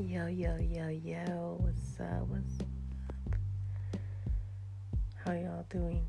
Yo, yo, yo, yo. What's up? What's up? How y'all doing?